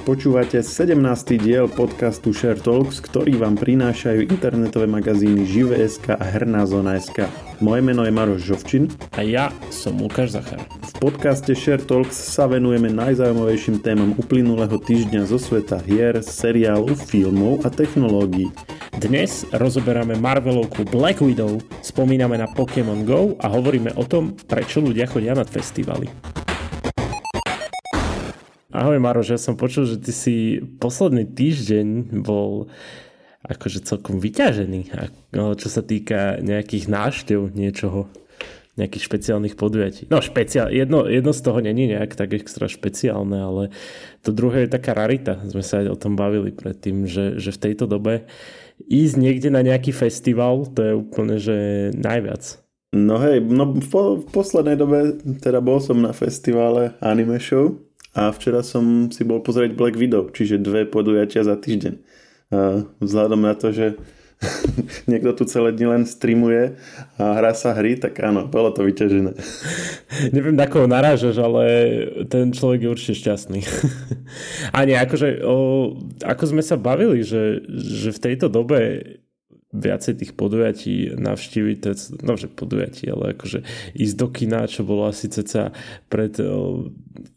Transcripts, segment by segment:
Počúvate 17. diel podcastu Share Talks, ktorý vám prinášajú internetové magazíny Žive.sk a Herná zóna.sk. Moje meno je Maroš Žovčin. A ja som Lukáš Zachar. V podcaste Share Talks sa venujeme najzaujímavejším témam uplynulého týždňa zo sveta hier, seriálov, filmov a technológií. Dnes rozoberáme Marvelovku Black Widow, spomíname na Pokémon GO a hovoríme o tom, prečo ľudia chodia na festivaly. Ahoj Maroš, ja som počul, že ty si posledný týždeň bol akože celkom vyťažený, no, čo sa týka nejakých náštev niečoho, nejakých špeciálnych podujatí. No špeciál, jedno, jedno z toho není nejak tak extra špeciálne, ale to druhé je taká rarita. Sme sa aj o tom bavili predtým, že, že v tejto dobe ísť niekde na nejaký festival, to je úplne, že najviac. No hej, no v, po, v poslednej dobe teda bol som na festivale Anime Show, a včera som si bol pozrieť Black Widow, čiže dve podujatia za týždeň. Vzhľadom na to, že niekto tu celé dni len streamuje a hrá sa hry, tak áno, bolo to vyťažené. Neviem, na koho narážaš, ale ten človek je určite šťastný. a nie, akože o, ako sme sa bavili, že, že v tejto dobe viacej tých podujatí navštíviť, no že podujatí, ale akože ísť do kina, čo bolo asi ceca pred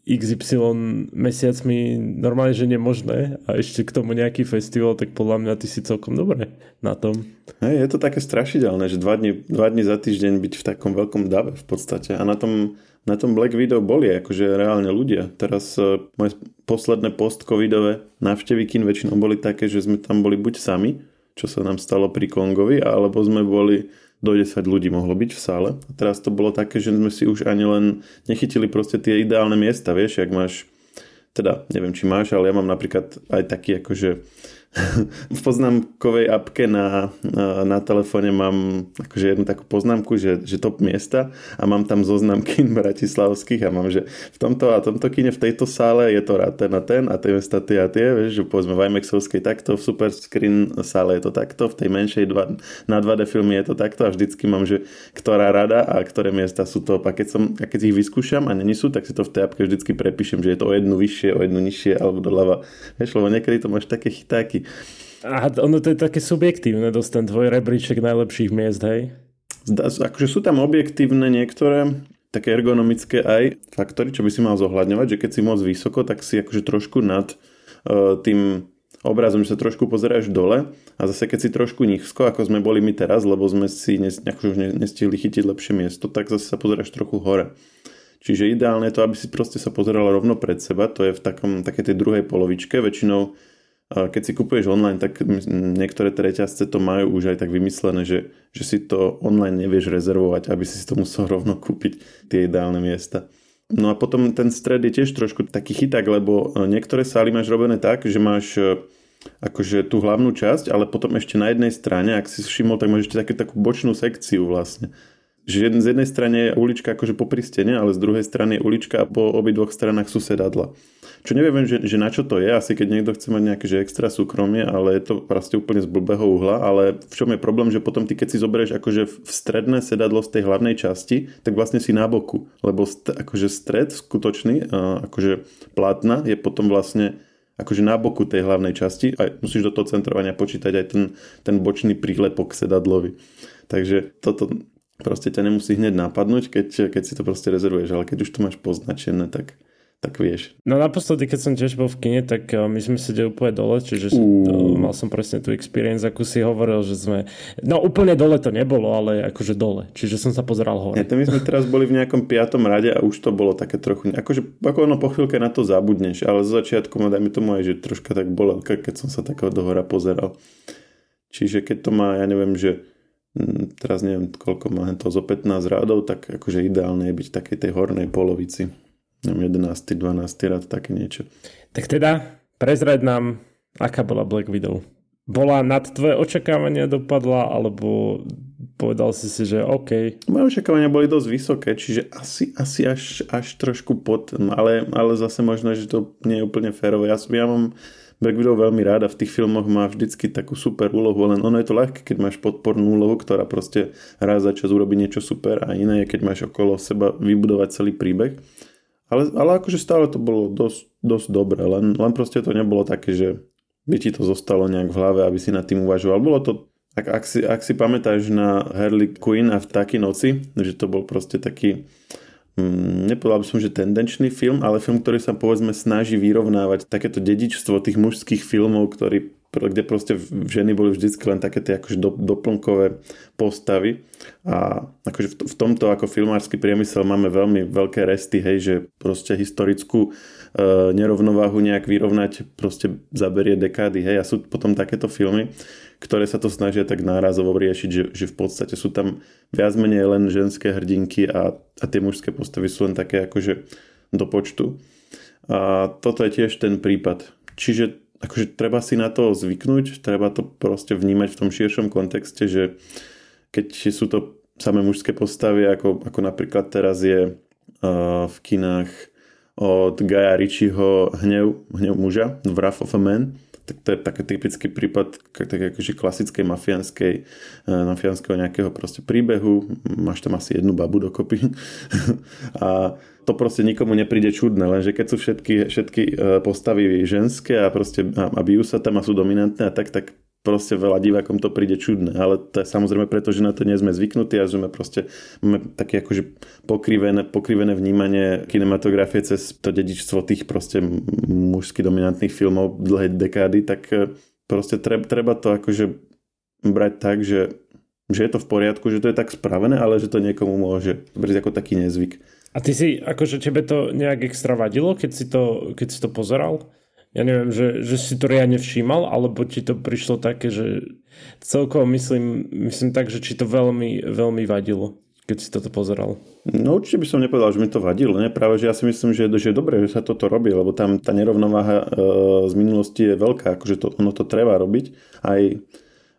XY mesiacmi normálne, že nemožné a ešte k tomu nejaký festival, tak podľa mňa ty si celkom dobre na tom. Hej, je to také strašidelné, že dva dní, dva dní za týždeň byť v takom veľkom dave v podstate a na tom na tom Black Video boli akože reálne ľudia. Teraz uh, moje posledné post-covidové návštevy kin väčšinou boli také, že sme tam boli buď sami, čo sa nám stalo pri Kongovi, alebo sme boli do 10 ľudí mohlo byť v sále. A teraz to bolo také, že sme si už ani len nechytili proste tie ideálne miesta, vieš, ak máš, teda neviem, či máš, ale ja mám napríklad aj taký akože v poznámkovej apke na, na, telefóne mám akože jednu takú poznámku, že, že top miesta a mám tam zoznam kin bratislavských a mám, že v tomto a tomto kine v tejto sále je to rád ten a ten a tie mesta tie a tie, vieš, že povedzme v IMAXovskej takto, v super screen sále je to takto, v tej menšej dva, na 2D filmy je to takto a vždycky mám, že ktorá rada a ktoré miesta sú to a keď, som, a keď ich vyskúšam a není sú, tak si to v tej apke vždycky prepíšem, že je to o jednu vyššie, o jednu nižšie alebo doľava. Vieš, lebo niekedy to máš také chytáky a ono to je také subjektívne, dosť ten tvoj rebríček najlepších miest, hej? Zdá, akože sú tam objektívne niektoré, také ergonomické aj faktory, čo by si mal zohľadňovať, že keď si moc vysoko, tak si akože trošku nad uh, tým obrazom, že sa trošku pozeráš dole a zase keď si trošku nízko, ako sme boli my teraz, lebo sme si nes, akože už nestihli chytiť lepšie miesto, tak zase sa pozeráš trochu hore. Čiže ideálne je to, aby si proste sa pozeral rovno pred seba, to je v takom, také tej druhej polovičke, väčšinou keď si kupuješ online, tak niektoré tie reťazce to majú už aj tak vymyslené, že, že si to online nevieš rezervovať, aby si to musel rovno kúpiť tie ideálne miesta. No a potom ten stred je tiež trošku taký chyták, lebo e, niektoré sály máš robené tak, že máš e, akože tú hlavnú časť, ale potom ešte na jednej strane, ak si všimol, tak máš ešte také, takú bočnú sekciu vlastne. Že z jednej strane je ulička akože po pristene, ale z druhej strany je ulička a po obidvoch stranách sú sedadla. Čo neviem, že, že na čo to je, asi keď niekto chce mať nejaké že extra súkromie, ale je to proste úplne z blbého uhla, ale v čom je problém, že potom ty keď si zoberieš akože v stredné sedadlo z tej hlavnej časti, tak vlastne si na boku, lebo st- akože stred skutočný, akože plátna je potom vlastne akože na boku tej hlavnej časti a musíš do toho centrovania počítať aj ten, ten bočný prílepok sedadlový. Takže toto proste ťa nemusí hneď napadnúť, keď, keď si to proste rezervuješ, ale keď už to máš poznačené, tak tak vieš. No naposledy, keď som tiež bol v kine, tak uh, my sme sedeli úplne dole, čiže uh. mal som presne tú experience, ako si hovoril, že sme... No úplne dole to nebolo, ale akože dole. Čiže som sa pozeral hore. Ja, to my sme teraz boli v nejakom piatom rade a už to bolo také trochu... Akože ako ono po chvíľke na to zabudneš, ale z začiatku ma dajme tomu aj, že troška tak bolelka, keď som sa takého dohora pozeral. Čiže keď to má, ja neviem, že hm, teraz neviem, koľko má to zo 15 rádov, tak akože ideálne je byť v takej tej hornej polovici. 11. 12. rad, také niečo. Tak teda, prezrať nám, aká bola Black Widow. Bola nad tvoje očakávania dopadla, alebo povedal si si, že OK. Moje očakávania boli dosť vysoké, čiže asi, asi až, až trošku pod, ale, ale zase možno, že to nie je úplne férové. Ja, ja mám Black Widow veľmi rád a v tých filmoch má vždycky takú super úlohu, len ono je to ľahké, keď máš podpornú úlohu, ktorá proste raz za čas urobí niečo super a iné je, keď máš okolo seba vybudovať celý príbeh Ale, ale akože stále to bolo dosť, dosť dobré, len, len proste to nebolo také, že by ti to zostalo nejak v hlave, aby si nad tým uvažoval. Bolo to, ak, ak, si, ak si pamätáš na Harley Quinn a v taký noci, že to bol proste taký, mm, nepovedal by som, že tendenčný film, ale film, ktorý sa povedzme snaží vyrovnávať takéto dedičstvo tých mužských filmov, ktorý kde proste ženy boli vždy len také tie akože do, doplnkové postavy a akože v, v tomto ako filmársky priemysel máme veľmi veľké resty, hej, že proste historickú E, nerovnováhu nejak vyrovnať proste zaberie dekády, hej, a sú potom takéto filmy, ktoré sa to snažia tak nárazovo riešiť, že, že v podstate sú tam viac menej len ženské hrdinky a, a tie mužské postavy sú len také akože do počtu. A toto je tiež ten prípad. Čiže akože treba si na to zvyknúť, treba to proste vnímať v tom širšom kontexte, že keď sú to samé mužské postavy, ako, ako napríklad teraz je uh, v kinách od Gaja Ritchieho Hnev, hnev muža, Wrath of a Man. Tak to je taký typický prípad tak akože klasickej mafiánskej, eh, mafiánskeho nejakého proste príbehu. Máš tam asi jednu babu dokopy. a to proste nikomu nepríde čudné, lenže keď sú všetky, všetky eh, postavy ženské a proste a, a bijú sa tam a sú dominantné a tak, tak proste veľa divákom to príde čudné, ale to je samozrejme preto, že na to nie sme zvyknutí a že sme proste máme také akože pokrivené, pokrivené vnímanie kinematografie cez to dedičstvo tých proste mužsky dominantných filmov dlhej dekády, tak e, proste treba, treba to akože brať tak, že, že je to v poriadku, že to je tak spravené, ale že to niekomu môže brať ako taký nezvyk. A ty si, akože tebe to nejak extra vadilo, keď si to, keď si to pozeral? Ja neviem, že, že si to riadne všímal, alebo ti to prišlo také, že celkovo myslím, myslím tak, že či to veľmi, veľmi vadilo, keď si toto pozeral. No určite by som nepovedal, že mi to vadilo. Ne? Práve, že ja si myslím, že, že je dobré, že sa toto robí, lebo tam tá nerovnováha e, z minulosti je veľká, akože to, ono to treba robiť. Aj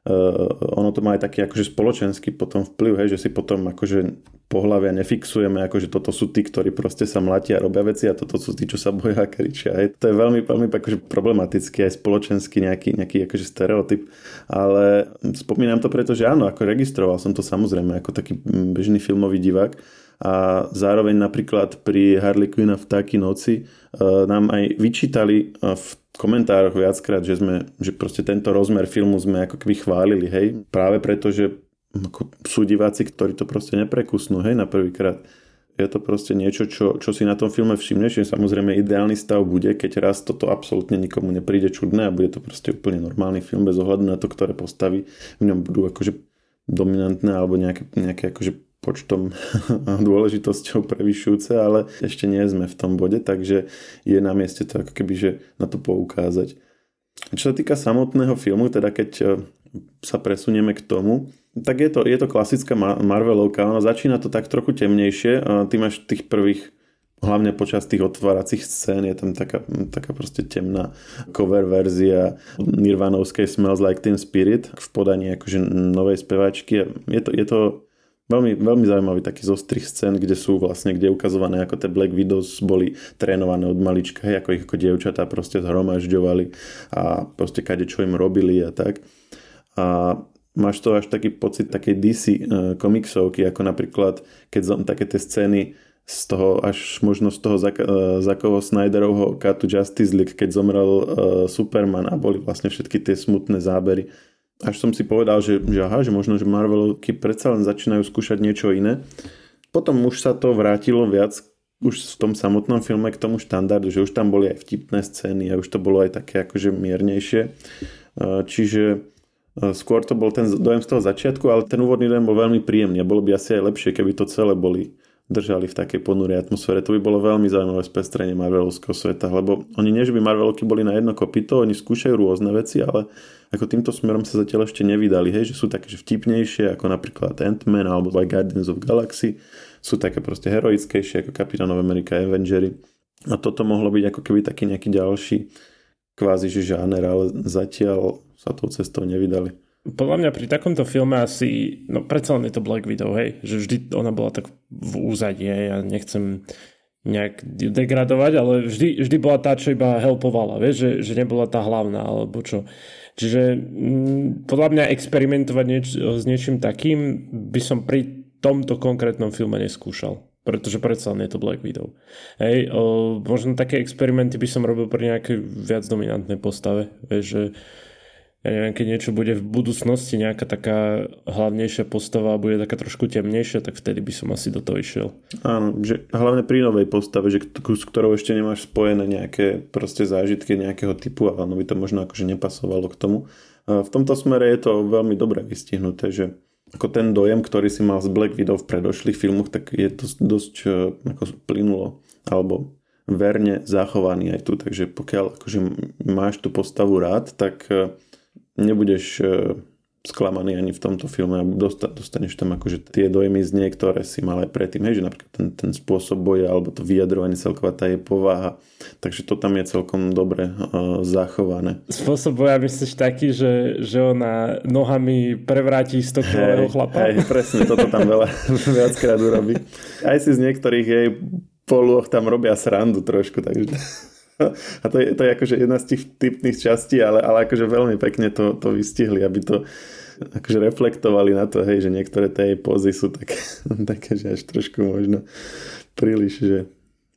ono to má aj taký akože spoločenský potom vplyv, hej, že si potom akože pohľavia nefixujeme, akože toto sú tí, ktorí proste sa mlatia a robia veci a toto sú tí, čo sa boja a kričia. Hej. To je veľmi, veľmi akože problematický aj spoločenský nejaký, nejaký akože stereotyp, ale spomínam to preto, že áno, ako registroval som to samozrejme ako taký bežný filmový divák a zároveň napríklad pri Harley Quinn v taký noci uh, nám aj vyčítali v komentároch viackrát, že sme, že proste tento rozmer filmu sme ako keby chválili, hej, práve preto, že sú diváci, ktorí to proste neprekusnú, hej, na prvýkrát. Je to proste niečo, čo, čo si na tom filme všimneš, že samozrejme ideálny stav bude, keď raz toto absolútne nikomu nepríde čudné a bude to proste úplne normálny film bez ohľadu na to, ktoré postavy v ňom budú akože dominantné alebo nejaké, nejaké akože počtom a dôležitosťou prevyšujúce, ale ešte nie sme v tom bode, takže je na mieste to ako keby, že na to poukázať. Čo sa týka samotného filmu, teda keď e, sa presunieme k tomu, tak je to, je to klasická Marvelovka, ono začína to tak trochu temnejšie, ty máš tých prvých hlavne počas tých otváracích scén je tam taká, taká proste temná cover verzia Nirvanovskej Smells Like Teen Spirit v podaní akože novej speváčky. Je to, je to veľmi, veľmi zaujímavý taký zostrih scén, kde sú vlastne, kde ukazované, ako tie Black Widows boli trénované od malička, ako ich ako dievčatá proste zhromažďovali a proste kade čo im robili a tak. A máš to až taký pocit takej DC uh, komiksovky, ako napríklad, keď som také tie scény z toho, až možno z toho uh, Zakovo Snyderovho Katu Justice League, keď zomrel uh, Superman a boli vlastne všetky tie smutné zábery. Až som si povedal, že, že aha, že možno, že Marvelovky predsa len začínajú skúšať niečo iné. Potom už sa to vrátilo viac už v tom samotnom filme k tomu štandardu, že už tam boli aj vtipné scény a už to bolo aj také akože miernejšie. Čiže E, skôr to bol ten dojem z toho začiatku, ale ten úvodný dojem bol veľmi príjemný a bolo by asi aj lepšie, keby to celé boli držali v takej ponurej atmosfére. To by bolo veľmi zaujímavé spestrenie Marvelovského sveta, lebo oni nie, že by Marvelovky boli na jedno kopito, oni skúšajú rôzne veci, ale ako týmto smerom sa zatiaľ ešte nevydali, hej, že sú také že vtipnejšie ako napríklad Ant-Man alebo aj Guardians of Galaxy, sú také proste heroickejšie ako Captain of America Avengery. A toto mohlo byť ako keby taký nejaký ďalší kvázi že žáner, ale zatiaľ sa tou cestou nevydali. Podľa mňa pri takomto filme asi, no predsa len je to Black Widow, hej, že vždy ona bola tak v úzadí, hej, ja nechcem nejak degradovať, ale vždy, vždy bola tá, čo iba helpovala, vieš, že, že nebola tá hlavná, alebo čo. Čiže m, mm, podľa mňa experimentovať nieč, s niečím takým by som pri tomto konkrétnom filme neskúšal. pretože predsa len je to Black Widow. Hej, o, možno také experimenty by som robil pri nejakej viac dominantnej postave, vieš, že ja neviem, keď niečo bude v budúcnosti nejaká taká hlavnejšia postava a bude taká trošku temnejšia, tak vtedy by som asi do toho išiel. Áno, že hlavne pri novej postave, že s ktorou ešte nemáš spojené nejaké proste zážitky nejakého typu a ono by to možno akože nepasovalo k tomu. V tomto smere je to veľmi dobre vystihnuté, že ako ten dojem, ktorý si mal z Black Widow v predošlých filmoch, tak je to dosť e, ako plynulo alebo verne zachovaný aj tu, takže pokiaľ akože máš tú postavu rád, tak e, nebudeš e, sklamaný ani v tomto filme a dostaneš tam akože tie dojmy z niektoré si mal aj predtým, hej, že napríklad ten, ten spôsob boja alebo to vyjadrovanie celková tá je povaha, takže to tam je celkom dobre uh, zachované. Spôsob boja myslíš taký, že, že ona nohami prevráti 100 kg chlapa? Hej, presne, toto tam veľa viackrát urobí. Aj si z niektorých jej polôch tam robia srandu trošku, takže a to je, to je akože jedna z tých typných častí, ale, ale akože veľmi pekne to, to vystihli, aby to akože reflektovali na to, hej, že niektoré tej pozy sú také, také, že až trošku možno príliš, že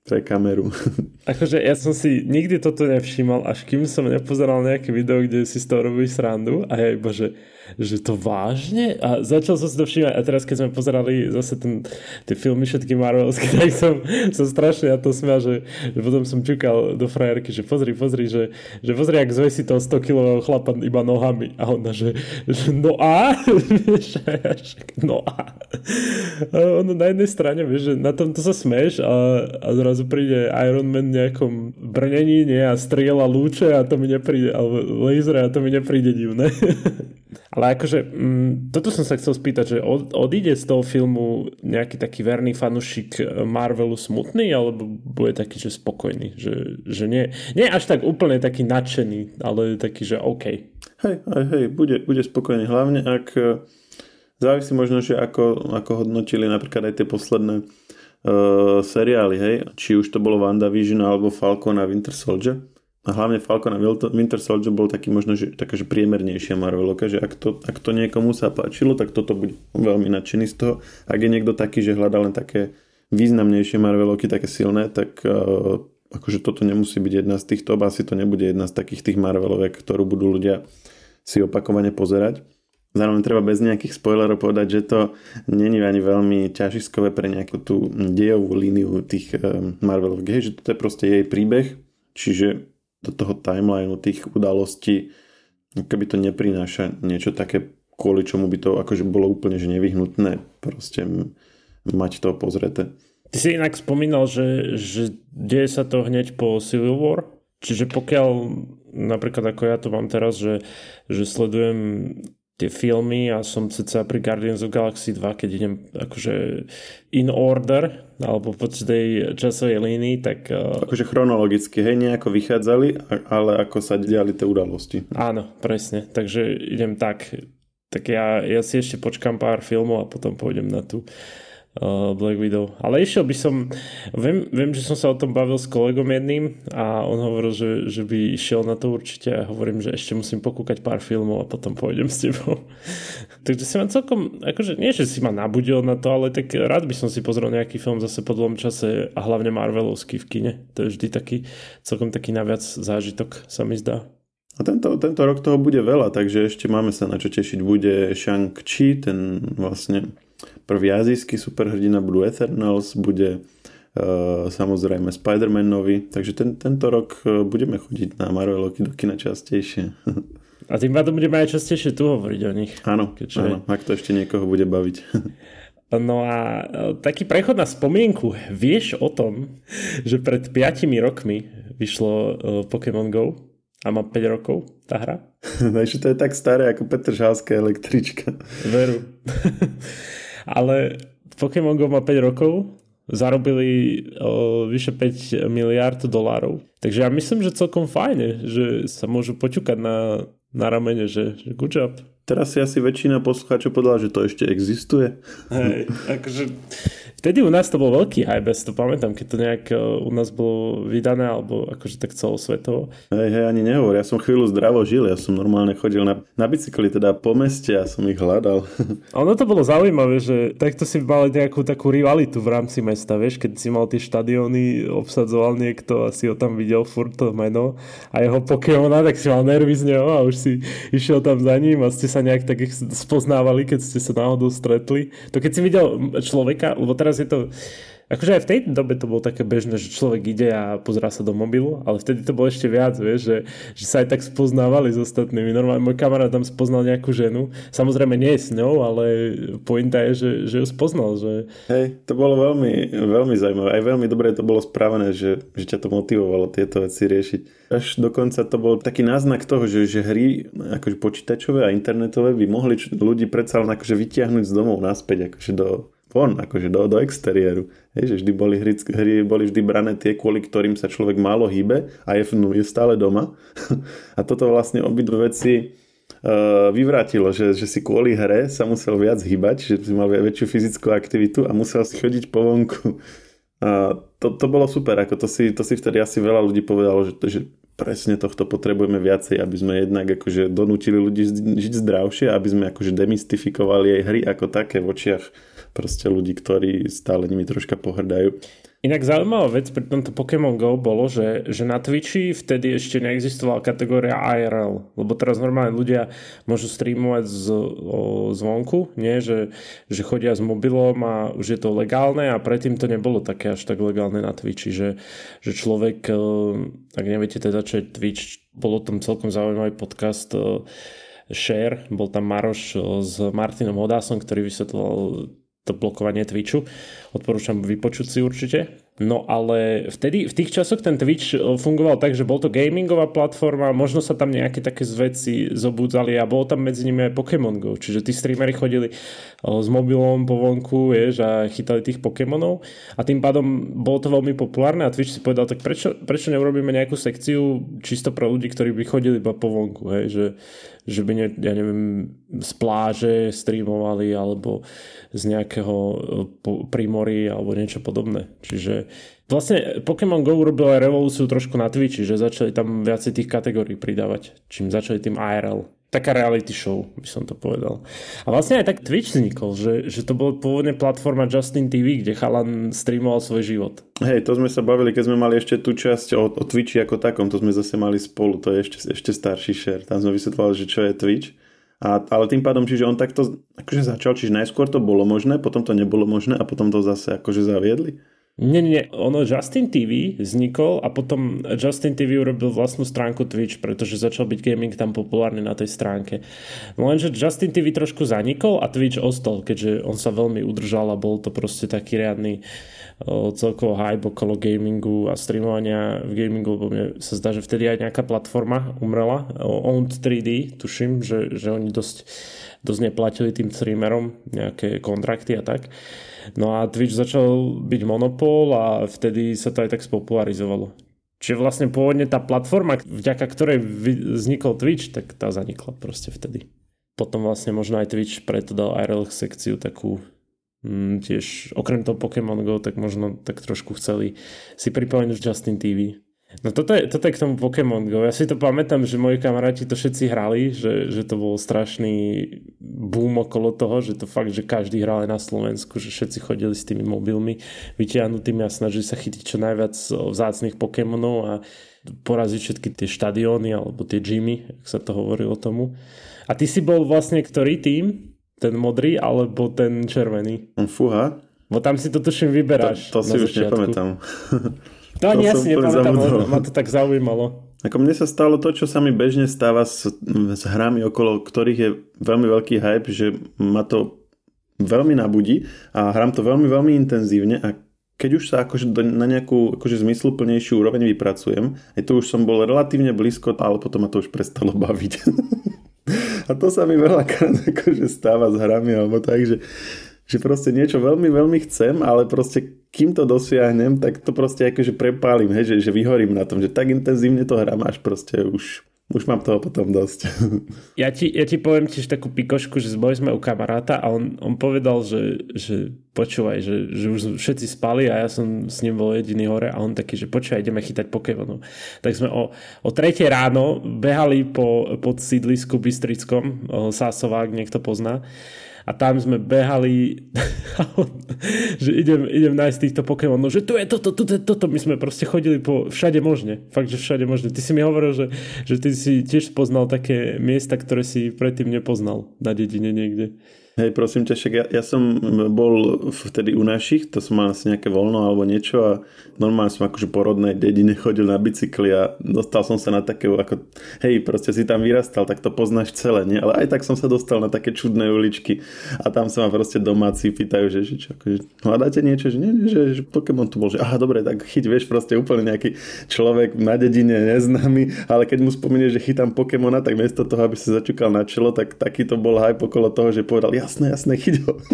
pre kameru. Akože ja som si nikdy toto nevšímal, až kým som nepozeral nejaké video, kde si z toho robíš srandu a ja iba, že že to vážne? A začal som si to všímať a teraz keď sme pozerali zase ten, tie filmy všetky Marvelovské, tak som, som strašne na to smial, že, že potom som čukal do frajerky, že pozri, pozri, že, že pozri, ak zvesí toho 100 kilového chlapa iba nohami a ona, že, že no a? no a? a ono na jednej strane, vieš, že na tomto sa smeš a, a zrazu príde Iron Man nejakom brnení nie, a strieľa lúče a to mi nepríde, alebo laser a to mi nepríde divné. Ale akože, mm, toto som sa chcel spýtať, že od, odíde z toho filmu nejaký taký verný fanušik Marvelu smutný, alebo bude taký, že spokojný, že, že nie, nie až tak úplne taký nadšený, ale taký, že OK. Hej, hej, hej, bude, bude spokojný, hlavne ak e, závisí možno, že ako, ako hodnotili napríklad aj tie posledné uh, seriály, hej, či už to bolo WandaVision alebo Falcon a Winter Soldier, a hlavne Falcon a Winter Soldier bol taký možno, že taká, že priemernejšia Marvelovka, že ak to, ak to niekomu sa páčilo, tak toto bude veľmi nadšený z toho. Ak je niekto taký, že hľadá len také významnejšie Marvelovky, také silné, tak uh, akože toto nemusí byť jedna z týchto, asi to nebude jedna z takých tých Marvelovek, ktorú budú ľudia si opakovane pozerať. Zároveň treba bez nejakých spoilerov povedať, že to není ani veľmi ťažiskové pre nejakú tú dejovú líniu tých um, Marvelovek, že toto je proste jej príbeh, čiže do toho timelineu tých udalostí, keby to neprináša niečo také, kvôli čomu by to akože bolo úplne že nevyhnutné proste mať to pozrete. Ty si inak spomínal, že, že deje sa to hneď po Civil War, čiže pokiaľ napríklad ako ja to mám teraz, že, že sledujem tie filmy a som ceca pri Guardians of Galaxy 2, keď idem akože in order, alebo po tej časovej línii, tak... Uh... Akože chronologicky, hej, nejako vychádzali, ale ako sa diali tie udalosti. Áno, presne, takže idem tak. Tak ja, ja si ešte počkám pár filmov a potom pôjdem na tú Black Widow. Ale išiel by som, viem, viem, že som sa o tom bavil s kolegom jedným a on hovoril, že, že by išiel na to určite a hovorím, že ešte musím pokúkať pár filmov a potom pôjdem s tebou. Takže si ma celkom, akože nie, že si ma nabudil na to, ale tak rád by som si pozrel nejaký film zase po dlhom čase a hlavne Marvelovský v kine. To je vždy taký, celkom taký naviac zážitok sa mi zdá. A tento, tento rok toho bude veľa, takže ešte máme sa na čo tešiť. Bude Shang-Chi, ten vlastne Prvý azijský superhrdina budú Eternals, bude uh, samozrejme Spider-Man nový, takže ten, tento rok uh, budeme chodiť na Marveloky do kina častejšie. A tým pádom budeme aj častejšie tu hovoriť o nich. Áno, keďže... áno ak to ešte niekoho bude baviť. No a e, taký prechod na spomienku. Vieš o tom, že pred 5 rokmi vyšlo Pokémon Go a má 5 rokov tá hra? Vieš, to je tak staré ako Petržalská električka. Veru. Ale Pokémon Go má 5 rokov, zarobili o, vyše 5 miliard dolárov. Takže ja myslím, že celkom fajne, že sa môžu poťukať na, na ramene, že, že good job. Teraz si asi väčšina poslucháčov povedala, že to ešte existuje. Hej, akože Vtedy u nás to bol veľký hype, si to pamätám, keď to nejak e, u nás bolo vydané, alebo akože tak celosvetovo. Hej, hej, ani nehovor, ja som chvíľu zdravo žil, ja som normálne chodil na, na bicykli, teda po meste a som ich hľadal. ono to bolo zaujímavé, že takto si mal nejakú takú rivalitu v rámci mesta, vieš, keď si mal tie štadióny, obsadzoval niekto a si ho tam videl furt to meno a jeho Pokémona, tak si mal nervy z neho a už si išiel tam za ním a ste sa nejak tak spoznávali, keď ste sa náhodou stretli. To keď si videl človeka, lebo teraz je to... Akože aj v tej dobe to bolo také bežné, že človek ide a pozrá sa do mobilu, ale vtedy to bolo ešte viac, vieš, že, že sa aj tak spoznávali s ostatnými. Normálne môj kamarát tam spoznal nejakú ženu, samozrejme nie je s ňou, ale pointa je, že, že ju spoznal. Že... Hej, to bolo veľmi, veľmi zaujímavé. Aj veľmi dobre to bolo správené, že, že ťa to motivovalo tieto veci riešiť. Až dokonca to bol taký náznak toho, že, že hry akože počítačové a internetové by mohli ľudí predsa len akože vytiahnuť z domov naspäť, akože do, von, akože do, do exteriéru. Hej, že vždy boli hry, hry boli vždy brané tie, kvôli ktorým sa človek málo hýbe a je, no, je stále doma. a toto vlastne obidve veci uh, vyvrátilo, že, že si kvôli hre sa musel viac hýbať, že si mal väčšiu fyzickú aktivitu a musel si chodiť po vonku. A to, to bolo super, ako to si, to si vtedy asi veľa ľudí povedalo, že, že presne tohto potrebujeme viacej, aby sme jednak akože donútili ľudí žiť zdravšie, aby sme akože demystifikovali aj hry ako také v očiach proste ľudí, ktorí stále nimi troška pohrdajú. Inak zaujímavá vec pri tomto Pokémon Go bolo, že, že na Twitchi vtedy ešte neexistovala kategória IRL, lebo teraz normálne ľudia môžu streamovať z, o, zvonku, nie? Že, že chodia s mobilom a už je to legálne a predtým to nebolo také až tak legálne na Twitchi, že, že človek, e, ak neviete teda čo je Twitch, bolo tam celkom zaujímavý podcast e, Share, bol tam Maroš e, s Martinom Hodásom, ktorý vysvetloval to blokovanie Twitchu. Odporúčam vypočuť si určite. No ale vtedy, v tých časoch ten Twitch eh, fungoval tak, že bol to gamingová platforma, možno sa tam nejaké také veci zobudzali a bolo tam medzi nimi aj Pokémon Go, čiže tí streamery chodili eh, s mobilom po vonku, vieš, a chytali tých Pokémonov a tým pádom bolo to veľmi populárne a Twitch si povedal, tak prečo, prečo neurobíme nejakú sekciu čisto pre ľudí, ktorí by chodili iba po vonku, hej, že, že by, ne, ja neviem, z pláže streamovali alebo z nejakého eh, primory alebo niečo podobné. Čiže Vlastne Pokémon GO urobil aj revolúciu trošku na Twitchi, že začali tam viacej tých kategórií pridávať, čím začali tým IRL. Taká reality show, by som to povedal. A vlastne aj tak Twitch vznikol, že, že to bola pôvodne platforma Justin TV, kde chalan streamoval svoj život. Hej, to sme sa bavili, keď sme mali ešte tú časť o, o Twitchi ako takom, to sme zase mali spolu, to je ešte, ešte starší share. Tam sme vysvetlovali, že čo je Twitch. A, ale tým pádom, čiže on takto akože začal, čiže najskôr to bolo možné, potom to nebolo možné a potom to zase akože zaviedli. Nie, nie, ono Justin TV vznikol a potom Justin TV urobil vlastnú stránku Twitch, pretože začal byť gaming tam populárny na tej stránke. Lenže Justin TV trošku zanikol a Twitch ostal, keďže on sa veľmi udržal a bol to proste taký riadny celkovo hype okolo gamingu a streamovania v gamingu, lebo mne sa zdá, že vtedy aj nejaká platforma umrela, Owned 3D, tuším, že, že oni dosť, dosť neplatili tým streamerom nejaké kontrakty a tak. No a Twitch začal byť monopol a vtedy sa to aj tak spopularizovalo. Čiže vlastne pôvodne tá platforma, vďaka ktorej vznikol Twitch, tak tá zanikla proste vtedy. Potom vlastne možno aj Twitch preto dal IRL sekciu takú mm, tiež okrem toho Pokémon Go, tak možno tak trošku chceli si pripomenúť Justin TV. No toto je, toto je k tomu Pokémon Go. Ja si to pamätám, že moji kamaráti to všetci hrali, že, že to bol strašný boom okolo toho, že to fakt, že každý hral aj na Slovensku, že všetci chodili s tými mobilmi vytiahnutými a snažili sa chytiť čo najviac vzácných Pokémonov a poraziť všetky tie štadióny alebo tie gymy, ak sa to hovorilo tomu. A ty si bol vlastne ktorý tým? Ten modrý alebo ten červený? Fúha. Bo tam si to tuším vyberáš. To, to si už nepamätám. To ani ja si nepamätám, ma to tak zaujímalo. Ako mne sa stalo to, čo sa mi bežne stáva s, s hrami, okolo ktorých je veľmi veľký hype, že ma to veľmi nabudí a hrám to veľmi, veľmi intenzívne a keď už sa akože na nejakú akože zmysluplnejšiu úroveň vypracujem, aj to už som bol relatívne blízko, ale potom ma to už prestalo baviť. a to sa mi veľakrát akože stáva s hrami alebo tak, že že proste niečo veľmi, veľmi chcem, ale proste kým to dosiahnem, tak to proste akože prepálim, hej, že, že vyhorím na tom, že tak intenzívne to hrám, až proste už Už mám toho potom dosť. Ja ti, ja ti poviem tiež takú pikošku, že boli sme u kamaráta a on, on povedal, že, že počúvaj, že, že už všetci spali a ja som s ním bol jediný hore a on taký, že počúvaj, ideme chytať Pokémonov. Tak sme o, o 3 ráno behali po, pod sídlisku Bystrickom, Sásovák, niekto pozná a tam sme behali, že idem, idem nájsť týchto Pokémonov, že tu je toto, tu je toto. My sme proste chodili po všade možne. Fakt, že všade možne. Ty si mi hovoril, že, že ty si tiež poznal také miesta, ktoré si predtým nepoznal na dedine niekde. Hej, prosím ťa, však ja, ja som bol vtedy u našich, to som mal asi nejaké voľno alebo niečo a normálne som akože po dedine chodil na bicykli a dostal som sa na také, ako, hej, proste si tam vyrastal, tak to poznáš celé, nie? Ale aj tak som sa dostal na také čudné uličky a tam sa ma proste domáci pýtajú, že, že čo, akože, hľadáte niečo, že nie že, že Pokémon tu bol, že aha, dobre, tak chyť, vieš, proste úplne nejaký človek na dedine neznámy, ale keď mu spomenieš, že chytám Pokémona, tak miesto toho, aby sa začúkal na čelo, tak taký to bol hype okolo toho, že povedal, ja jasné, jasné, chyť ho.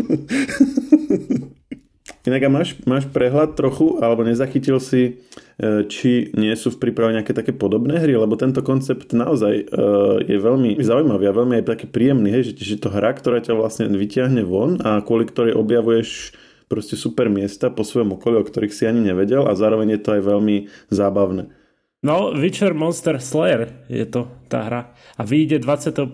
Inak a máš, máš prehľad trochu, alebo nezachytil si, e, či nie sú v príprave nejaké také podobné hry, lebo tento koncept naozaj uh, je veľmi zaujímavý a veľmi aj taký príjemný, hej, že, že to hra, ktorá ťa vlastne vyťahne von a kvôli ktorej objavuješ proste super miesta po svojom okolí, o ktorých si ani nevedel a zároveň je to aj veľmi zábavné. No, Witcher Monster Slayer je to tá hra a vyjde 21.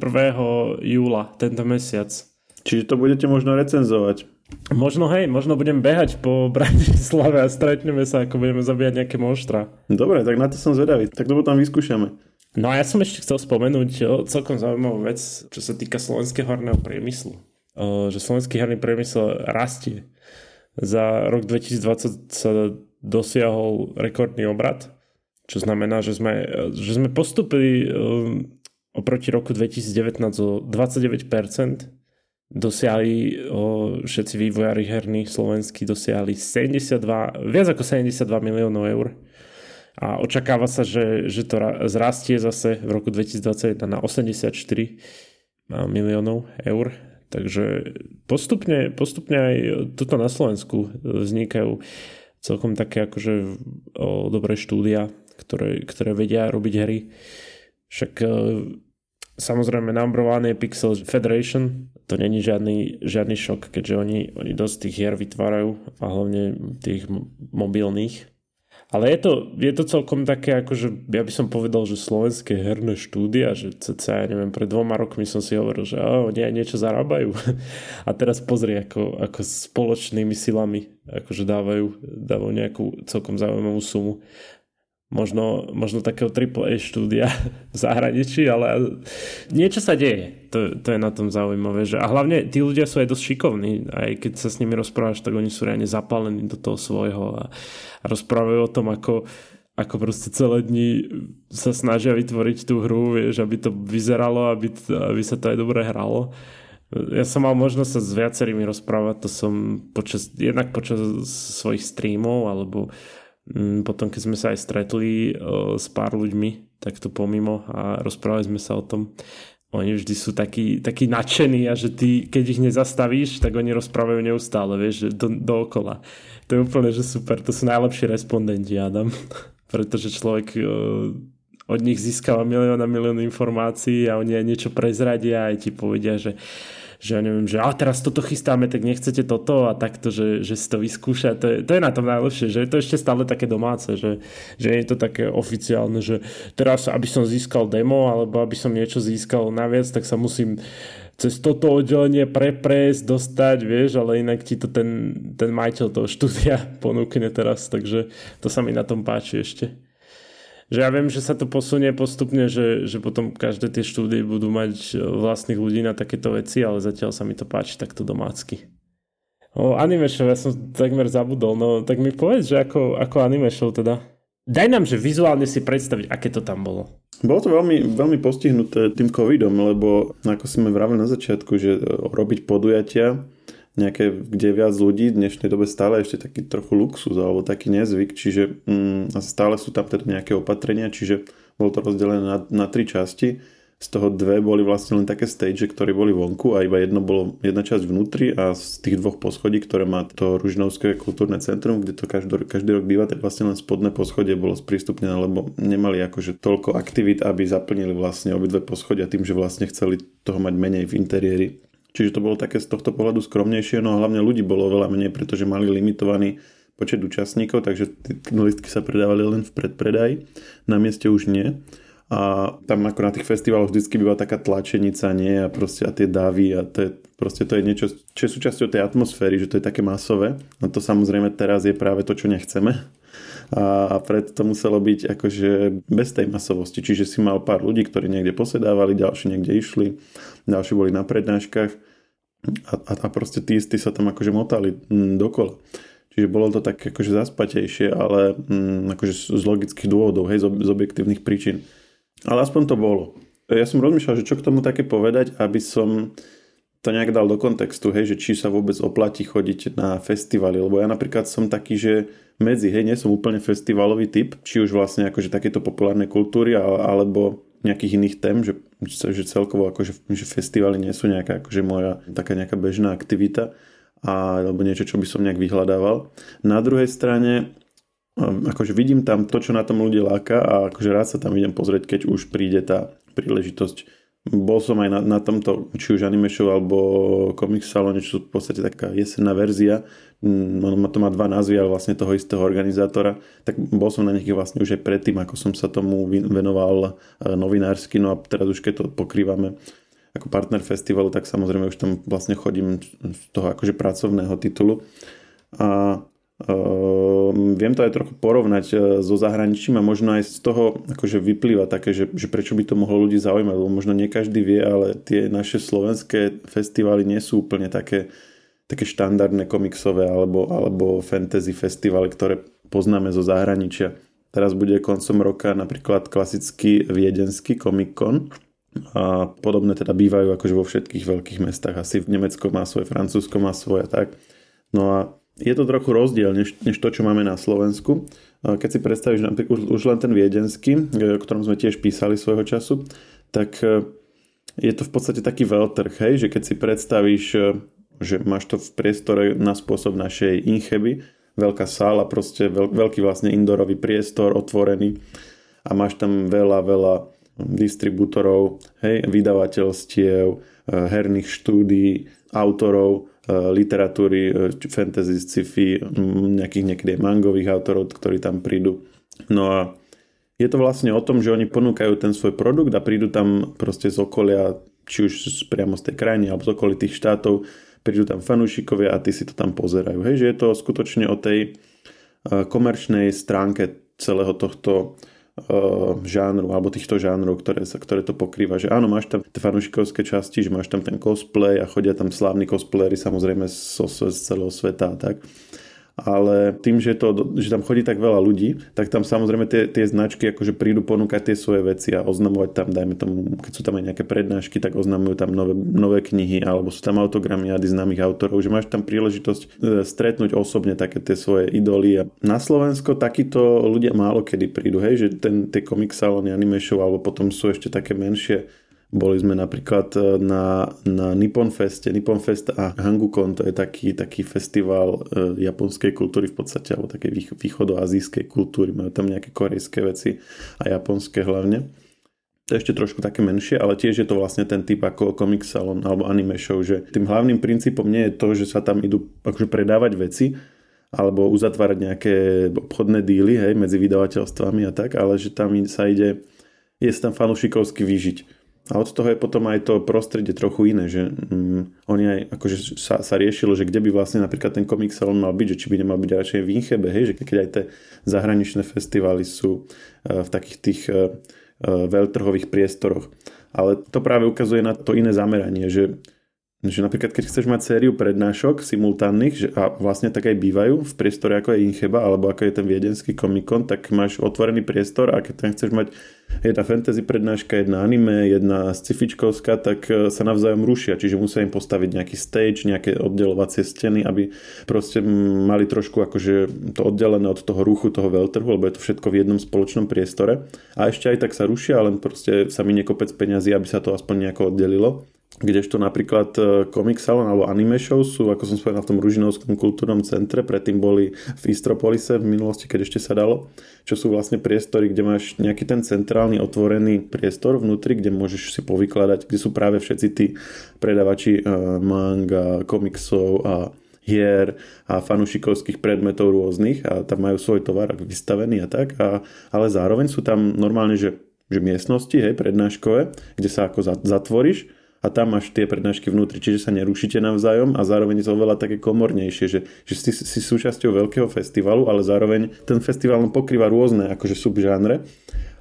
júla tento mesiac. Čiže to budete možno recenzovať. Možno hej, možno budem behať po Bratislave a stretneme sa, ako budeme zabíjať nejaké monštra. Dobre, tak na to som zvedavý. Tak to potom vyskúšame. No a ja som ešte chcel spomenúť o celkom zaujímavú vec, čo sa týka slovenského horného priemyslu. O, že slovenský herný priemysel rastie. Za rok 2020 sa dosiahol rekordný obrad, čo znamená, že sme, že sme postupili um, oproti roku 2019 o 29%, dosiahli o, všetci vývojári herní slovenskí dosiahli 72, viac ako 72 miliónov eur a očakáva sa, že, že to zrastie zase v roku 2021 na 84 miliónov eur. Takže postupne, postupne aj tuto na Slovensku vznikajú celkom také akože o, dobré štúdia, ktoré, ktoré vedia robiť hry. Však Samozrejme, number one je Pixel Federation. To není žiadny, žiadny šok, keďže oni, oni dosť tých hier vytvárajú a hlavne tých mobilných. Ale je to, je to celkom také, akože ja by som povedal, že slovenské herné štúdia, že cca, ja neviem, pred dvoma rokmi som si hovoril, že oh, nie, niečo zarábajú. A teraz pozri, ako, ako spoločnými silami akože dávajú, dávajú nejakú celkom zaujímavú sumu možno, možno takého AAA štúdia v zahraničí, ale niečo sa deje. To, to je na tom zaujímavé. Že, a hlavne tí ľudia sú aj dosť šikovní. Aj keď sa s nimi rozprávaš, tak oni sú reálne zapálení do toho svojho a, a rozprávajú o tom, ako, ako proste celé dni sa snažia vytvoriť tú hru, vieš, aby to vyzeralo, aby, aby sa to aj dobre hralo. Ja som mal možnosť sa s viacerými rozprávať, to som počas, jednak počas svojich streamov alebo potom, keď sme sa aj stretli s pár ľuďmi, tak to pomimo a rozprávali sme sa o tom, oni vždy sú takí, takí nadšení a že ty, keď ich nezastavíš, tak oni rozprávajú neustále, vieš, do, dookola. To je úplne, že super, to sú najlepší respondenti, Adam. Pretože človek od nich získava milión a milión informácií a oni aj niečo prezradia a aj ti povedia, že že ja neviem, že a teraz toto chystáme, tak nechcete toto a takto, že, že si to vyskúša. To je, to je na tom najlepšie, že je to ešte stále také domáce, že, že je to také oficiálne, že teraz, aby som získal demo alebo aby som niečo získal naviac, tak sa musím cez toto oddelenie preprejsť, dostať, vieš, ale inak ti to ten, ten majiteľ toho štúdia ponúkne teraz, takže to sa mi na tom páči ešte že ja viem, že sa to posunie postupne, že, že potom každé tie štúdie budú mať e, vlastných ľudí na takéto veci, ale zatiaľ sa mi to páči takto domácky. O anime show, ja som takmer zabudol, no tak mi povedz, že ako, ako anime show teda. Daj nám, že vizuálne si predstaviť, aké to tam bolo. Bolo to veľmi, veľmi postihnuté tým covidom, lebo ako sme vravili na začiatku, že e, robiť podujatia nejaké, kde je viac ľudí, v dnešnej dobe stále ešte taký trochu luxus alebo taký nezvyk, čiže mm, stále sú tam teda nejaké opatrenia, čiže bolo to rozdelené na, na tri časti. z toho dve boli vlastne len také stage, ktoré boli vonku a iba jedno bolo, jedna časť vnútri a z tých dvoch poschodí, ktoré má to Ružinovské kultúrne centrum, kde to každý, každý rok býva, tak vlastne len spodné poschodie bolo sprístupnené, lebo nemali akože toľko aktivít, aby zaplnili vlastne obidve poschodia tým, že vlastne chceli toho mať menej v interiéri. Čiže to bolo také z tohto pohľadu skromnejšie, no hlavne ľudí bolo oveľa menej, pretože mali limitovaný počet účastníkov, takže listky sa predávali len v predpredaji, na mieste už nie a tam ako na tých festivaloch vždycky býva taká tlačenica, nie? A proste a tie davy a to je, proste to je niečo, čo je súčasťou tej atmosféry, že to je také masové. No to samozrejme teraz je práve to, čo nechceme. A, preto to muselo byť akože bez tej masovosti. Čiže si mal pár ľudí, ktorí niekde posedávali, ďalší niekde išli, ďalší boli na prednáškach a, a, a proste tí istí sa tam akože motali m, dokola. Čiže bolo to tak akože zaspatejšie, ale m, akože z logických dôvodov, hej, z objektívnych príčin. Ale aspoň to bolo. Ja som rozmýšľal, že čo k tomu také povedať, aby som to nejak dal do kontextu, hej, že či sa vôbec oplatí chodiť na festivaly, lebo ja napríklad som taký, že medzi, hej, nie som úplne festivalový typ, či už vlastne akože takéto populárnej kultúry, alebo nejakých iných tém, že, že celkovo akože že festivaly nie sú nejaká akože moja taká nejaká bežná aktivita a, alebo niečo, čo by som nejak vyhľadával. Na druhej strane akože vidím tam to, čo na tom ľudí láka a akože rád sa tam idem pozrieť, keď už príde tá príležitosť. Bol som aj na, na tomto, či už anime show alebo comic salone, čo v podstate taká jesenná verzia. Mm, ono to má dva názvy, ale vlastne toho istého organizátora. Tak bol som na nich vlastne už aj predtým, ako som sa tomu venoval e, novinársky. No a teraz už keď to pokrývame ako partner festivalu, tak samozrejme už tam vlastne chodím z toho akože pracovného titulu. A Uh, viem to aj trochu porovnať uh, so zahraničím a možno aj z toho akože vyplýva také, že, že prečo by to mohlo ľudí zaujímať, lebo možno nie každý vie, ale tie naše slovenské festivály nie sú úplne také, také štandardné komiksové alebo, alebo fantasy festivály, ktoré poznáme zo zahraničia. Teraz bude koncom roka napríklad klasický viedenský Comic Con, a podobné teda bývajú akože vo všetkých veľkých mestách. Asi v Nemecko má svoje, Francúzsko má svoje tak. No a je to trochu rozdiel, než, než to, čo máme na Slovensku. Keď si predstavíš napríklad už len ten viedenský, e, o ktorom sme tiež písali svojho času, tak e, je to v podstate taký veľtrh, hej, že keď si predstavíš, e, že máš to v priestore na spôsob našej incheby, veľká sála, proste veľ, veľký vlastne indorový priestor, otvorený a máš tam veľa, veľa distribútorov, hej, vydavateľstiev, herných štúdií, autorov, literatúry, eh, fantasy, sci-fi, nejakých niekedy mangových autorov, ktorí tam prídu. No a je to vlastne o tom, že oni ponúkajú ten svoj produkt a prídu tam proste z okolia, či už priamo z tej krajiny alebo z okolitých štátov, prídu tam fanúšikovia a ty si to tam pozerajú. Hej, že je to skutočne o tej eh, komerčnej stránke celého tohto žánru alebo týchto žánrov, ktoré, sa, ktoré to pokrýva. Že áno, máš tam tie fanúšikovské časti, že máš tam ten cosplay a chodia tam slávni cosplayery samozrejme z, z celého sveta a tak ale tým, že, to, že tam chodí tak veľa ľudí, tak tam samozrejme tie, tie značky akože prídu ponúkať tie svoje veci a oznamovať tam, dajme tomu, keď sú tam aj nejaké prednášky, tak oznamujú tam nové, nové knihy alebo sú tam autogramy a známych autorov, že máš tam príležitosť e, stretnúť osobne také tie svoje idoly. Na Slovensko takíto ľudia málo kedy prídu, hej, že ten, tie komik anime show, alebo potom sú ešte také menšie boli sme napríklad e, na, na Nippon Feste. Nippon Fest a Hangukon to je taký, taký festival e, japonskej kultúry v podstate, alebo takej východoazijskej kultúry. Majú tam nejaké korejské veci a japonské hlavne. To je ešte trošku také menšie, ale tiež je to vlastne ten typ ako Comic Salon alebo anime show, že tým hlavným princípom nie je to, že sa tam idú akože predávať veci, alebo uzatvárať nejaké obchodné díly hej, medzi vydavateľstvami a tak, ale že tam sa ide, je sa tam fanúšikovsky vyžiť a od toho je potom aj to prostredie trochu iné, že mm, oni aj akože sa, sa riešilo, že kde by vlastne napríklad ten komik salon mal byť, že či by nemal byť radšej v Inchebe, hej, že keď aj tie zahraničné festivály sú uh, v takých tých uh, uh, veľtrhových priestoroch. Ale to práve ukazuje na to iné zameranie, že že napríklad keď chceš mať sériu prednášok simultánnych, že, a vlastne tak aj bývajú v priestore ako je Incheba, alebo ako je ten viedenský komikon, tak máš otvorený priestor a keď tam chceš mať jedna fantasy prednáška, jedna anime, jedna scifičkovská, tak e, sa navzájom rušia, čiže musia im postaviť nejaký stage, nejaké oddelovacie steny, aby proste mali trošku akože to oddelené od toho ruchu, toho veľtrhu, lebo je to všetko v jednom spoločnom priestore. A ešte aj tak sa rušia, len proste sa mi nekopec peňazí, aby sa to aspoň nejako oddelilo kdežto napríklad e, Comic Salon alebo Anime Show sú, ako som spomenul, v tom Ružinovskom kultúrnom centre, predtým boli v Istropolise v minulosti, keď ešte sa dalo, čo sú vlastne priestory, kde máš nejaký ten centrálny otvorený priestor vnútri, kde môžeš si povykladať, kde sú práve všetci tí predavači uh, manga, komiksov a hier a fanušikovských predmetov rôznych. A tam majú svoj tovar vystavený a tak, a, ale zároveň sú tam normálne, že, že miestnosti, hej, prednáškové, kde sa ako zatvoríš a tam máš tie prednášky vnútri, čiže sa nerušíte navzájom a zároveň je to oveľa také komornejšie, že, že si, si súčasťou veľkého festivalu, ale zároveň ten festival pokrýva rôzne akože subžánre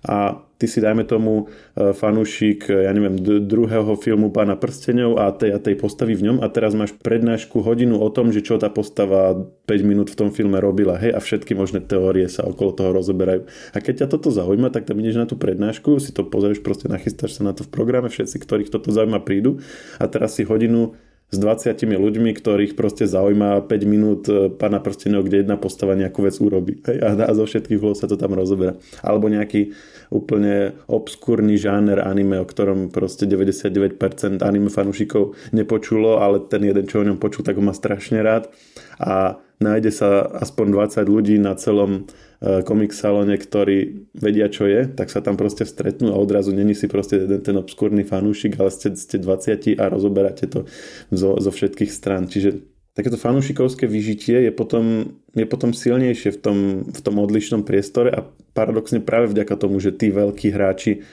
a ty si dajme tomu e, fanúšik, e, ja neviem, druhého filmu Pána prstenov a tej a tej postavy v ňom a teraz máš prednášku hodinu o tom, že čo tá postava 5 minút v tom filme robila, hej, a všetky možné teórie sa okolo toho rozoberajú. A keď ťa toto zaujíma, tak tam ideš na tú prednášku, si to pozrieš, proste nachystáš sa na to v programe, všetci, ktorých toto zaujíma, prídu a teraz si hodinu s 20 ľuďmi, ktorých proste zaujíma 5 minút e, pána prstenov, kde jedna postava nejakú vec urobí. Hej? A, zo všetkých vôľ sa to tam rozoberá. Alebo nejaký úplne obskúrny žáner anime, o ktorom proste 99% anime fanúšikov nepočulo, ale ten jeden, čo o ňom počul, tak ho má strašne rád. A nájde sa aspoň 20 ľudí na celom komik eh, salóne, ktorí vedia, čo je, tak sa tam proste stretnú a odrazu není si proste jeden ten obskúrny fanúšik, ale ste, ste 20 a rozoberáte to zo, zo všetkých strán. Čiže takéto fanúšikovské vyžitie je potom, je potom silnejšie v tom, v tom odlišnom priestore a paradoxne práve vďaka tomu, že tí veľkí hráči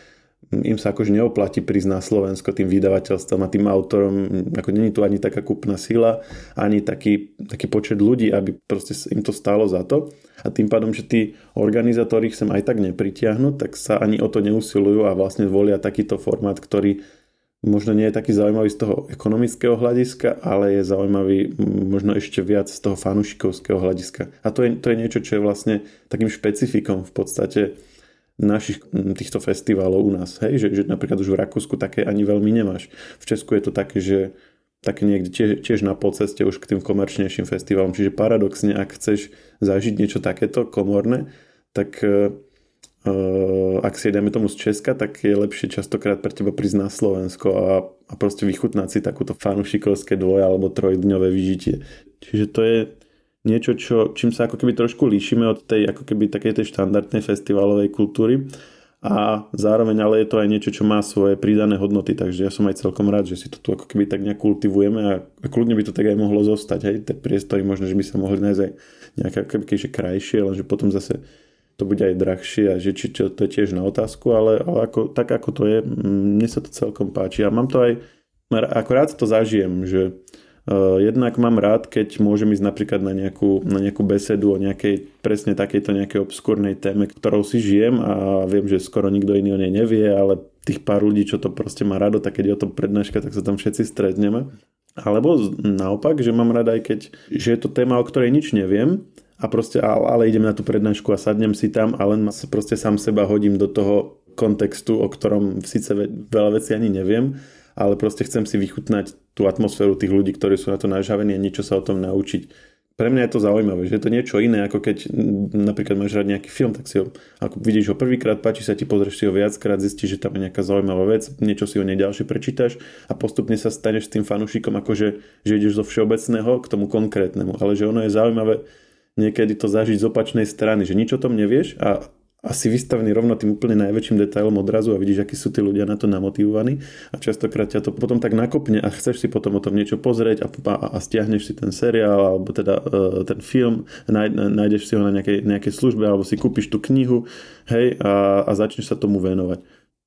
im sa akože neoplatí prísť na Slovensko tým vydavateľstvom a tým autorom, ako není tu ani taká kúpna sila, ani taký, taký počet ľudí, aby proste im to stálo za to. A tým pádom, že tí organizátori sem aj tak nepritiahnu, tak sa ani o to neusilujú a vlastne volia takýto formát, ktorý možno nie je taký zaujímavý z toho ekonomického hľadiska, ale je zaujímavý možno ešte viac z toho fanušikovského hľadiska. A to je, to je niečo, čo je vlastne takým špecifikom v podstate našich týchto festivalov u nás. Hej? Že, že napríklad už v Rakúsku také ani veľmi nemáš. V Česku je to také, že také niekde tiež, tiež na poceste už k tým komerčnejším festivalom. Čiže paradoxne, ak chceš zažiť niečo takéto komorné, tak uh, ak si dajme tomu z Česka, tak je lepšie častokrát pre teba prísť na Slovensko a, a proste vychutnať si takúto fanušikovské dvoje alebo trojdňové vyžitie. Čiže to je niečo, čo, čím sa ako keby trošku líšime od tej ako keby takej tej štandardnej festivalovej kultúry. A zároveň ale je to aj niečo, čo má svoje pridané hodnoty, takže ja som aj celkom rád, že si to tu ako keby tak nejak kultivujeme a kľudne by to tak aj mohlo zostať, hej, tie priestory možno, že by sa mohli nájsť aj nejaké keby, že krajšie, lenže potom zase to bude aj drahšie a že či čo, to je tiež na otázku, ale, ale ako, tak ako to je, mne sa to celkom páči a mám to aj, ako rád to zažijem, že jednak mám rád, keď môžem ísť napríklad na nejakú, na nejakú besedu o nejakej presne takejto nejakej obskúrnej téme, ktorou si žijem a viem, že skoro nikto iný o nej nevie, ale tých pár ľudí, čo to proste má rado, tak keď je o tom prednáška, tak sa tam všetci stretneme. Alebo naopak, že mám rada aj keď, že je to téma, o ktorej nič neviem, a proste, ale idem na tú prednášku a sadnem si tam a len proste sám seba hodím do toho kontextu, o ktorom síce veľa vecí ani neviem, ale proste chcem si vychutnať tú atmosféru tých ľudí, ktorí sú na to nažavení a niečo sa o tom naučiť. Pre mňa je to zaujímavé, že je to niečo iné, ako keď napríklad máš rád nejaký film, tak si ho, ako vidíš ho prvýkrát, páči sa ti, pozrieš si ho viackrát, zistíš, že tam je nejaká zaujímavá vec, niečo si o nej ďalšie prečítaš a postupne sa staneš s tým fanúšikom, akože že ideš zo všeobecného k tomu konkrétnemu. Ale že ono je zaujímavé niekedy to zažiť z opačnej strany, že nič o tom nevieš a asi vystavený rovno tým úplne najväčším detailom odrazu a vidíš, akí sú tí ľudia na to namotivovaní a častokrát ťa to potom tak nakopne a chceš si potom o tom niečo pozrieť a, a, a stiahneš si ten seriál alebo teda uh, ten film, náj, nájdeš si ho na nejakej, nejakej službe alebo si kúpiš tú knihu hej, a, a začneš sa tomu venovať.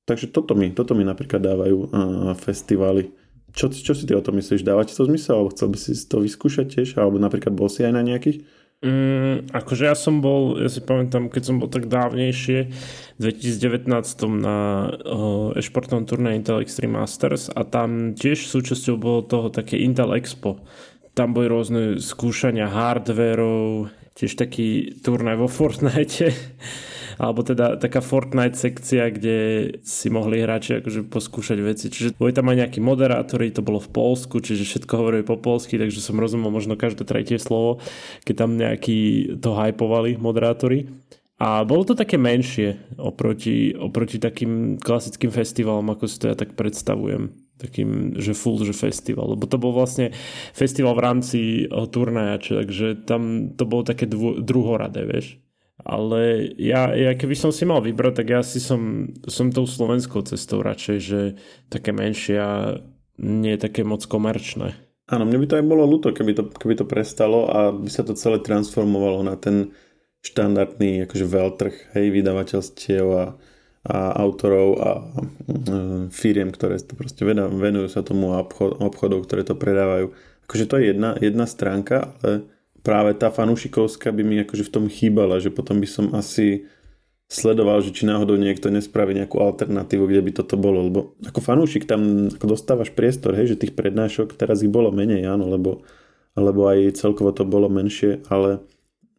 Takže toto mi, toto mi napríklad dávajú uh, festivály. Čo, čo si ty o tom myslíš? Dáva to zmysel? Alebo chcel by si to vyskúšať tiež? Alebo napríklad bol si aj na nejakých? Mm, akože ja som bol, ja si pamätám, keď som bol tak dávnejšie, v 2019 na uh, e-športnom turné Intel Extreme Masters a tam tiež súčasťou bolo toho také Intel Expo. Tam boli rôzne skúšania hardverov, tiež taký turnaj vo Fortnite alebo teda taká Fortnite sekcia, kde si mohli hráči akože poskúšať veci. Čiže boli tam aj nejakí moderátori, to bolo v Polsku, čiže všetko hovorili po polsky, takže som rozumel možno každé tretie slovo, keď tam nejakí to hypovali moderátori. A bolo to také menšie oproti, oproti takým klasickým festivalom, ako si to ja tak predstavujem takým, že full, že festival, lebo to bol vlastne festival v rámci turnaja, takže tam to bolo také dvo, druhoradé, vieš. Ale ja, ja keby som si mal vybrať, tak ja si som, som tou slovenskou cestou radšej, že také menšie a nie je také moc komerčné. Áno, mne by to aj bolo ľúto, keby to, keby to prestalo a by sa to celé transformovalo na ten štandardný akože veľtrh, hej, vydavateľstiev a, a autorov a mm, firiem, ktoré to proste venujú sa tomu a obchod, obchodov, ktoré to predávajú. Akože to je jedna, jedna stránka, ale práve tá fanúšikovská by mi akože v tom chýbala, že potom by som asi sledoval, že či náhodou niekto nespraví nejakú alternatívu, kde by toto bolo, lebo ako fanúšik tam ako dostávaš priestor, hej, že tých prednášok teraz ich bolo menej, áno, lebo, lebo aj celkovo to bolo menšie, ale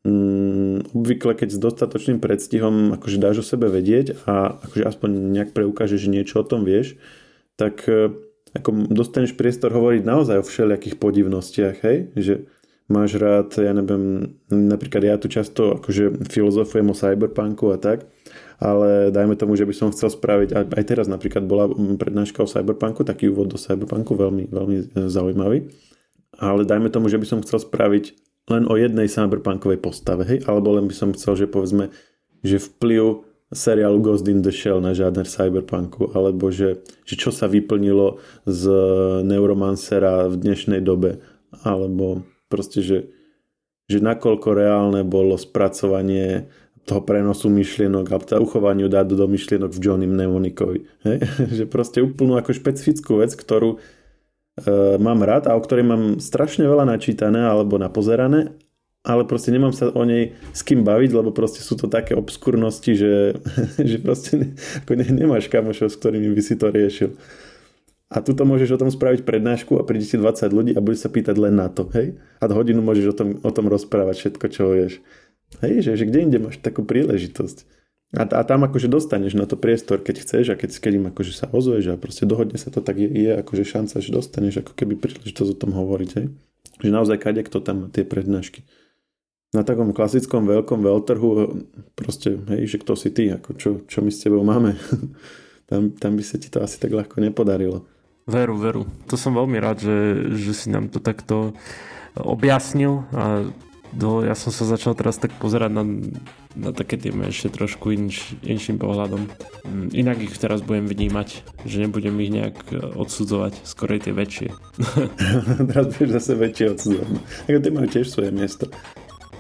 mm, obvykle keď s dostatočným predstihom akože dáš o sebe vedieť a akože aspoň nejak preukážeš, že niečo o tom vieš, tak e, ako dostaneš priestor hovoriť naozaj o všelijakých podivnostiach, hej, že máš rád, ja neviem, napríklad ja tu často akože filozofujem o cyberpunku a tak, ale dajme tomu, že by som chcel spraviť, aj teraz napríklad bola prednáška o cyberpunku, taký úvod do cyberpunku, veľmi, veľmi zaujímavý, ale dajme tomu, že by som chcel spraviť len o jednej cyberpunkovej postave, hej, alebo len by som chcel, že povedzme, že vplyv seriálu Ghost in the Shell na žiadne cyberpunku, alebo že, že čo sa vyplnilo z Neuromancera v dnešnej dobe, alebo proste, že, že nakoľko reálne bolo spracovanie toho prenosu myšlienok a teda uchovaniu dát do myšlienok v Johnny Mnemonikovi. Hej? že proste úplnú ako špecifickú vec, ktorú mám rád a o ktorej mám strašne veľa načítané alebo napozerané, ale proste nemám sa o nej s kým baviť, lebo proste sú to také obskurnosti, že, že proste ne, ako ne, nemáš kamošov, s ktorými by si to riešil. A tuto môžeš o tom spraviť prednášku a príde ti 20 ľudí a budeš sa pýtať len na to, hej? A hodinu môžeš o tom, o tom rozprávať všetko, čo vieš. Hej, že, že kde inde máš takú príležitosť. A, a tam akože dostaneš na to priestor, keď chceš a keď, keď im akože sa ozveš a proste dohodne sa to, tak je, je akože šanca, že dostaneš ako keby príležitosť o tom hovoriť, hej? Že naozaj kade kto tam tie prednášky. Na takom klasickom veľkom veľtrhu proste, hej, že kto si ty, ako čo, čo my s tebou máme. tam, tam by sa ti to asi tak ľahko nepodarilo. Veru, veru. To som veľmi rád, že, že si nám to takto objasnil a do, ja som sa začal teraz tak pozerať na, na také tie ešte trošku inš, inším pohľadom. Mm, inak ich teraz budem vnímať, že nebudem ich nejak odsudzovať, skorej tie väčšie. teraz budeš zase väčšie odsudzovať. Ako tie majú tiež svoje miesto.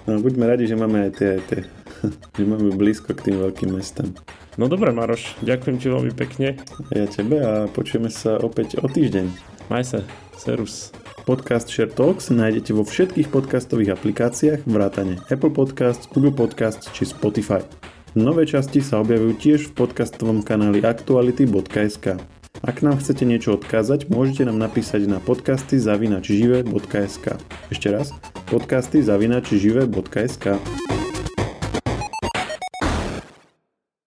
No, buďme radi, že máme aj tie, aj tie že máme blízko k tým veľkým mestám. No dobre, Maroš, ďakujem ti veľmi pekne. Ja tebe a počujeme sa opäť o týždeň. Maj sa, serus. Podcast Share Talks nájdete vo všetkých podcastových aplikáciách vrátane Apple Podcasts, Google Podcasts či Spotify. Nové časti sa objavujú tiež v podcastovom kanáli aktuality.sk. Ak nám chcete niečo odkázať, môžete nám napísať na podcasty zavinačžive.sk. Ešte raz, podcasty zavinačžive.sk.